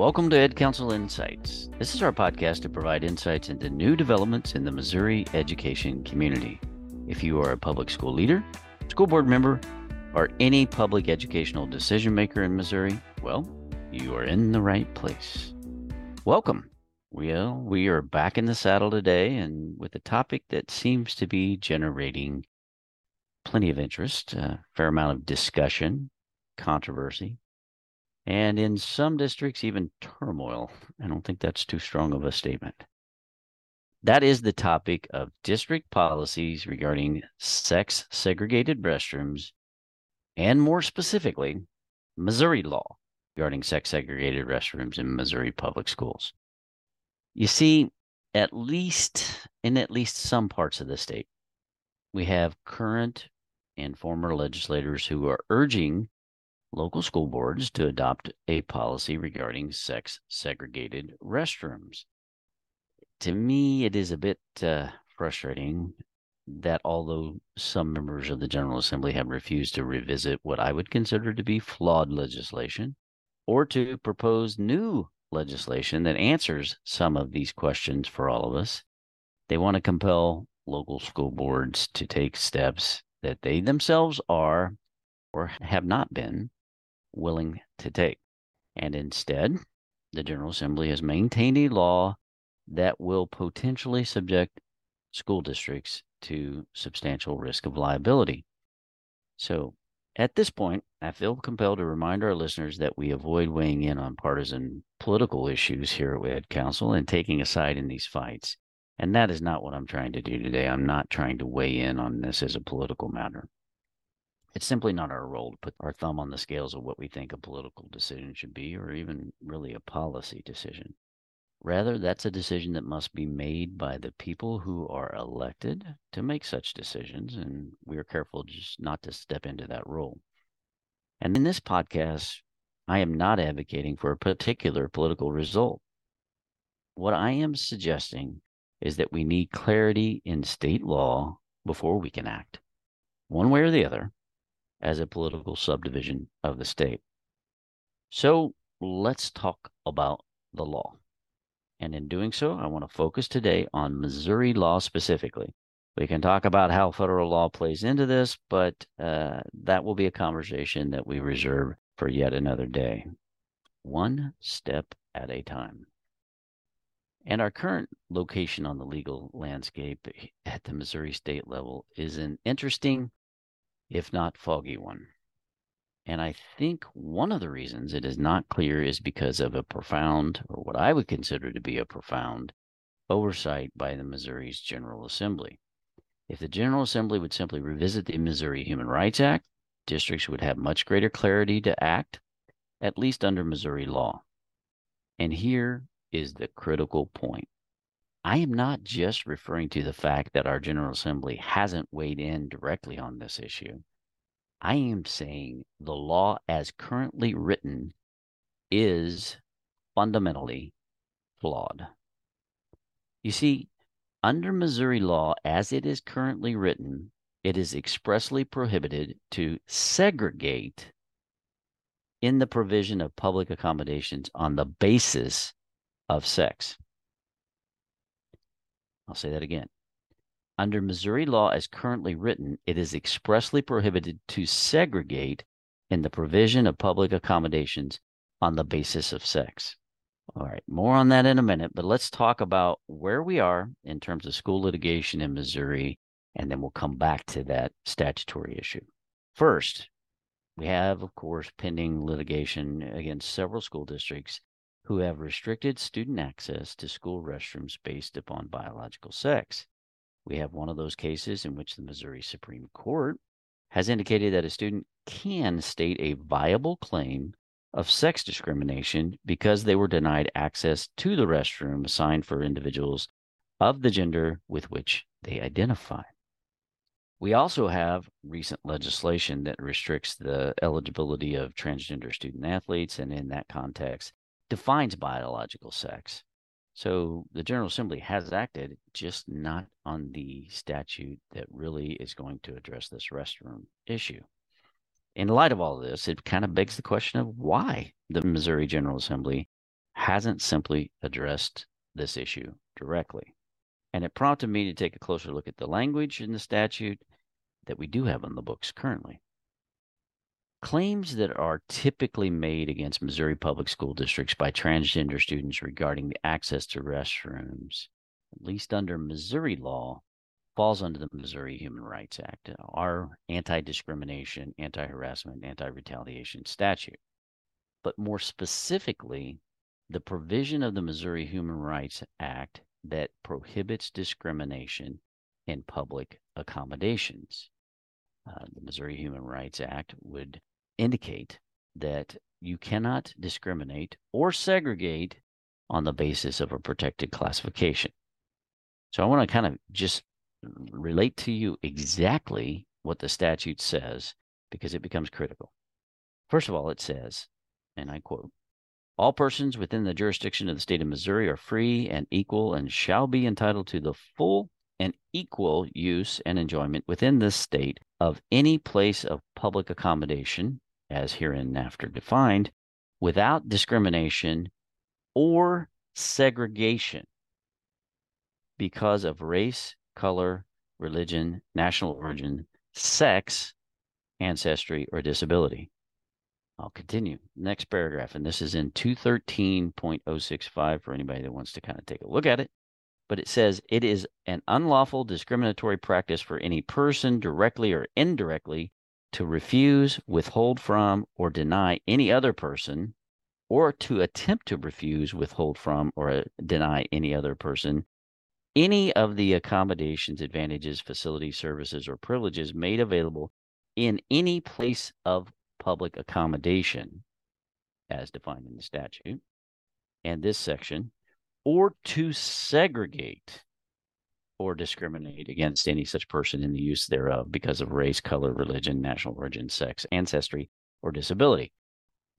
Welcome to EdCounsel Insights. This is our podcast to provide insights into new developments in the Missouri education community. If you are a public school leader, school board member, or any public educational decision maker in Missouri, well, you are in the right place. Welcome. Well, we are back in the saddle today and with a topic that seems to be generating plenty of interest, a fair amount of discussion, controversy, and in some districts, even turmoil. I don't think that's too strong of a statement. That is the topic of district policies regarding sex segregated restrooms, and more specifically, Missouri law regarding sex segregated restrooms in Missouri public schools. You see, at least in at least some parts of the state, we have current and former legislators who are urging local school boards to adopt a policy regarding sex segregated restrooms. To me, it is a bit uh, frustrating that although some members of the General Assembly have refused to revisit what I would consider to be flawed legislation or to propose new legislation that answers some of these questions for all of us, they want to compel local school boards to take steps that they themselves are or have not been willing to take. And instead, the General Assembly has maintained a law that will potentially subject school districts to substantial risk of liability. So, at this point, I feel compelled to remind our listeners that we avoid weighing in on partisan political issues here at EdCounsel and taking a side in these fights. And that is not what I'm trying to do today. I'm not trying to weigh in on this as a political matter. It's simply not our role to put our thumb on the scales of what we think a political decision should be, or even really a policy decision. Rather, that's a decision that must be made by the people who are elected to make such decisions, and we are careful just not to step into that role. And in this podcast, I am not advocating for a particular political result. What I am suggesting is that we need clarity in state law before we can act, one way or the other, as a political subdivision of the state. So let's talk about the law. And in doing so, I want to focus today on Missouri law specifically. We can talk about how federal law plays into this, but uh, that will be a conversation that we reserve for yet another day. One step at a time. And our current location on the legal landscape at the Missouri state level is an interesting if not foggy one. And I think one of the reasons it is not clear is because of a profound, or what I would consider to be a profound, oversight by the Missouri's General Assembly. If the General Assembly would simply revisit the Missouri Human Rights Act, districts would have much greater clarity to act, at least under Missouri law. And here is the critical point. I am not just referring to the fact that our General Assembly hasn't weighed in directly on this issue. I am saying the law as currently written is fundamentally flawed. You see, under Missouri law, as it is currently written, it is expressly prohibited to segregate in the provision of public accommodations on the basis of sex. I'll say that again. Under Missouri law as currently written, it is expressly prohibited to segregate in the provision of public accommodations on the basis of sex. All right, more on that in a minute, but let's talk about where we are in terms of school litigation in Missouri, and then we'll come back to that statutory issue. First, we have, of course, pending litigation against several school districts who have restricted student access to school restrooms based upon biological sex. We have one of those cases in which the Missouri Supreme Court has indicated that a student can state a viable claim of sex discrimination because they were denied access to the restroom assigned for individuals of the gender with which they identify. We also have recent legislation that restricts the eligibility of transgender student athletes, and in that context, defines biological sex. So the General Assembly has acted, just not on the statute that really is going to address this restroom issue. In light of all of this, it kind of begs the question of why the Missouri General Assembly hasn't simply addressed this issue directly. And it prompted me to take a closer look at the language in the statute that we do have on the books currently. Claims that are typically made against Missouri public school districts by transgender students regarding the access to restrooms, at least under Missouri law, falls under the Missouri Human Rights Act, our anti discrimination, anti harassment, anti retaliation statute. But more specifically, the provision of the Missouri Human Rights Act that prohibits discrimination in public accommodations. Uh, the Missouri Human Rights Act would indicate that you cannot discriminate or segregate on the basis of a protected classification. So I want to kind of just relate to you exactly what the statute says because it becomes critical. First of all, it says, and I quote, all persons within the jurisdiction of the state of Missouri are free and equal and shall be entitled to the full and equal use and enjoyment within this state of any place of public accommodation as hereinafter defined, without discrimination or segregation because of race, color, religion, national origin, sex, ancestry, or disability. I'll continue. Next paragraph, and this is in 213.065 for anybody that wants to kind of take a look at it. But it says it is an unlawful discriminatory practice for any person directly or indirectly to refuse, withhold from, or deny any other person, or to attempt to refuse, withhold from, or uh, deny any other person any of the accommodations, advantages, facilities, services, or privileges made available in any place of public accommodation as defined in the statute and this section, or to segregate or discriminate against any such person in the use thereof because of race, color, religion, national origin, sex, ancestry, or disability.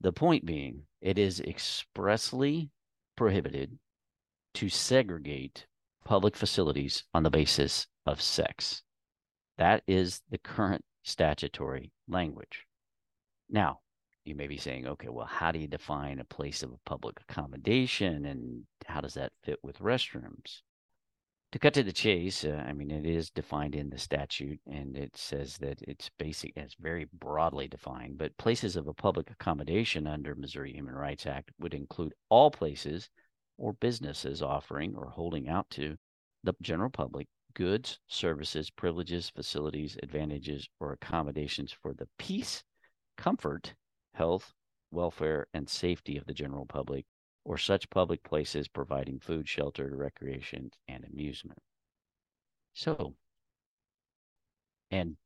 The point being, it is expressly prohibited to segregate public facilities on the basis of sex. That is the current statutory language. Now, you may be saying, okay, well, how do you define a place of public accommodation and how does that fit with restrooms? To cut to the chase, uh, I mean, it is defined in the statute, and it says that it's basic, it's very broadly defined. But places of a public accommodation under Missouri Human Rights Act would include all places or businesses offering or holding out to the general public goods, services, privileges, facilities, advantages, or accommodations for the peace, comfort, health, welfare, and safety of the general public or such public places providing food, shelter, recreation, and amusement. So, and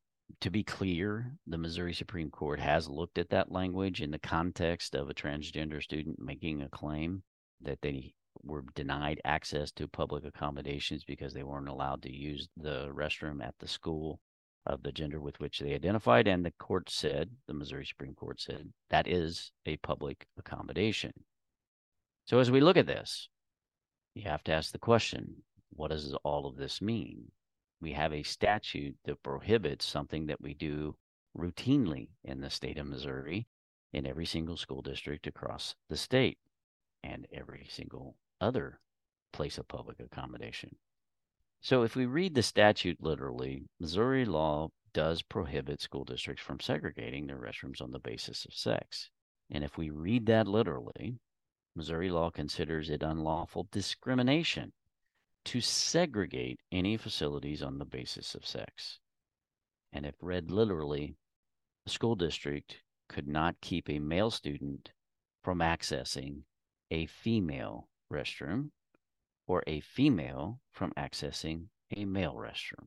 to be clear, the Missouri Supreme Court has looked at that language in the context of a transgender student making a claim that they were denied access to public accommodations because they weren't allowed to use the restroom at the school of the gender with which they identified. And the court said, the Missouri Supreme Court said, that is a public accommodation. So as we look at this, you have to ask the question what does all of this mean? We have a statute that prohibits something that we do routinely in the state of Missouri in every single school district across the state and every single other place of public accommodation. So if we read the statute literally, Missouri law does prohibit school districts from segregating their restrooms on the basis of sex. And if we read that literally, Missouri law considers it unlawful discrimination to segregate any facilities on the basis of sex. And if read literally, a school district could not keep a male student from accessing a female restroom or a female from accessing a male restroom.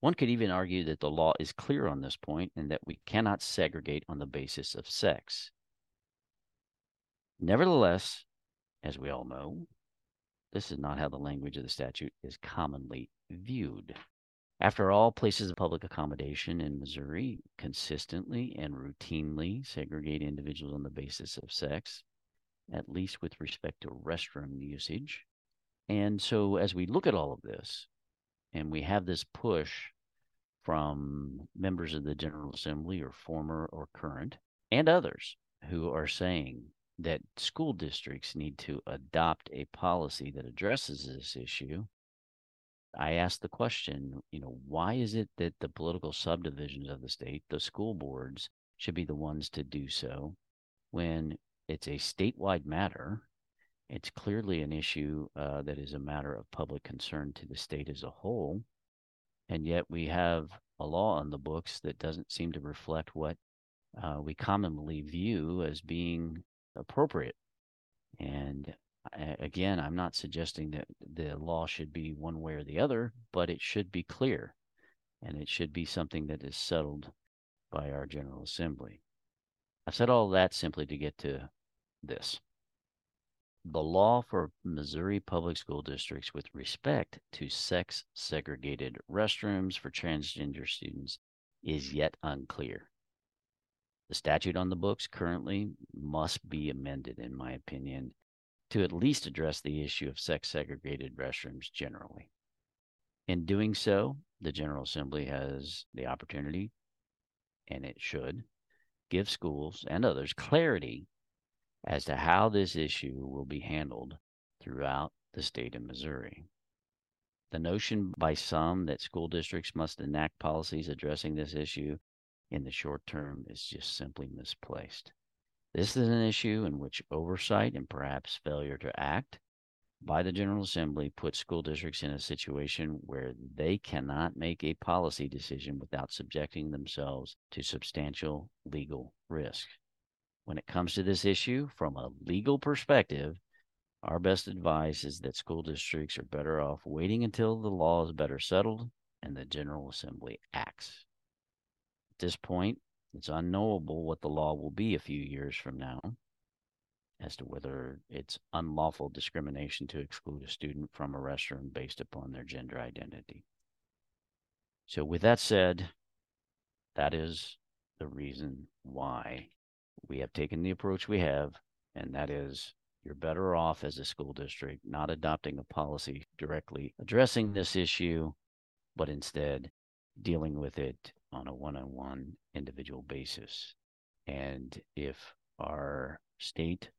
One could even argue that the law is clear on this point and that we cannot segregate on the basis of sex. Nevertheless, as we all know, this is not how the language of the statute is commonly viewed. After all, places of public accommodation in Missouri consistently and routinely segregate individuals on the basis of sex, at least with respect to restroom usage. And so, as we look at all of this, and we have this push from members of the General Assembly or former or current, and others who are saying that school districts need to adopt a policy that addresses this issue, I asked the question, you know, why is it that the political subdivisions of the state, the school boards, should be the ones to do so when it's a statewide matter? It's clearly an issue uh, that is a matter of public concern to the state as a whole. And yet we have a law on the books that doesn't seem to reflect what uh, we commonly view as being appropriate. And again, I'm not suggesting that the law should be one way or the other, but it should be clear and it should be something that is settled by our General Assembly. I said all that simply to get to this. The law for Missouri public school districts with respect to sex segregated restrooms for transgender students is yet unclear. The statute on the books currently must be amended, in my opinion, to at least address the issue of sex segregated restrooms generally. In doing so, the General Assembly has the opportunity, and it should, give schools and others clarity as to how this issue will be handled throughout the state of Missouri. The notion by some that school districts must enact policies addressing this issue in the short term is just simply misplaced. This is an issue in which oversight and perhaps failure to act by the General Assembly puts school districts in a situation where they cannot make a policy decision without subjecting themselves to substantial legal risk. When it comes to this issue, from a legal perspective, our best advice is that school districts are better off waiting until the law is better settled and the General Assembly acts. At this point, it's unknowable what the law will be a few years from now as to whether it's unlawful discrimination to exclude a student from a restroom based upon their gender identity. So, with that said, that is the reason why we have taken the approach we have, and that is you're better off as a school district not adopting a policy directly addressing this issue, but instead dealing with it on a one on one individual basis. And if our state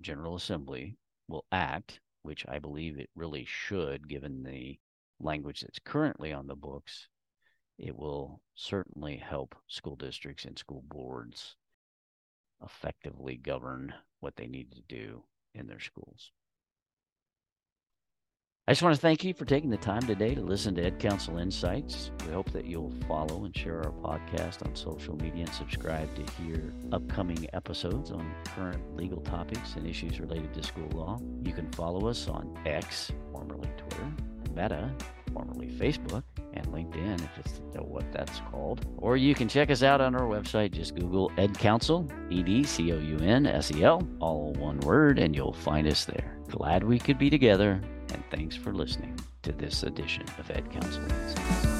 General Assembly will act, which I believe it really should, given the language that's currently on the books, it will certainly help school districts and school boards effectively govern what they need to do in their schools. I just want to thank you for taking the time today to listen to EdCounsel Insights. We hope that you'll follow and share our podcast on social media and subscribe to hear upcoming episodes on current legal topics and issues related to school law. You can follow us on X, formerly Twitter, Meta, formerly Facebook, and LinkedIn if it's what that's called. Or you can check us out on our website. Just Google EdCounsel, E D C O U N S E L, all one word, and you'll find us there. Glad we could be together and thanks for listening to this edition of EdCounsel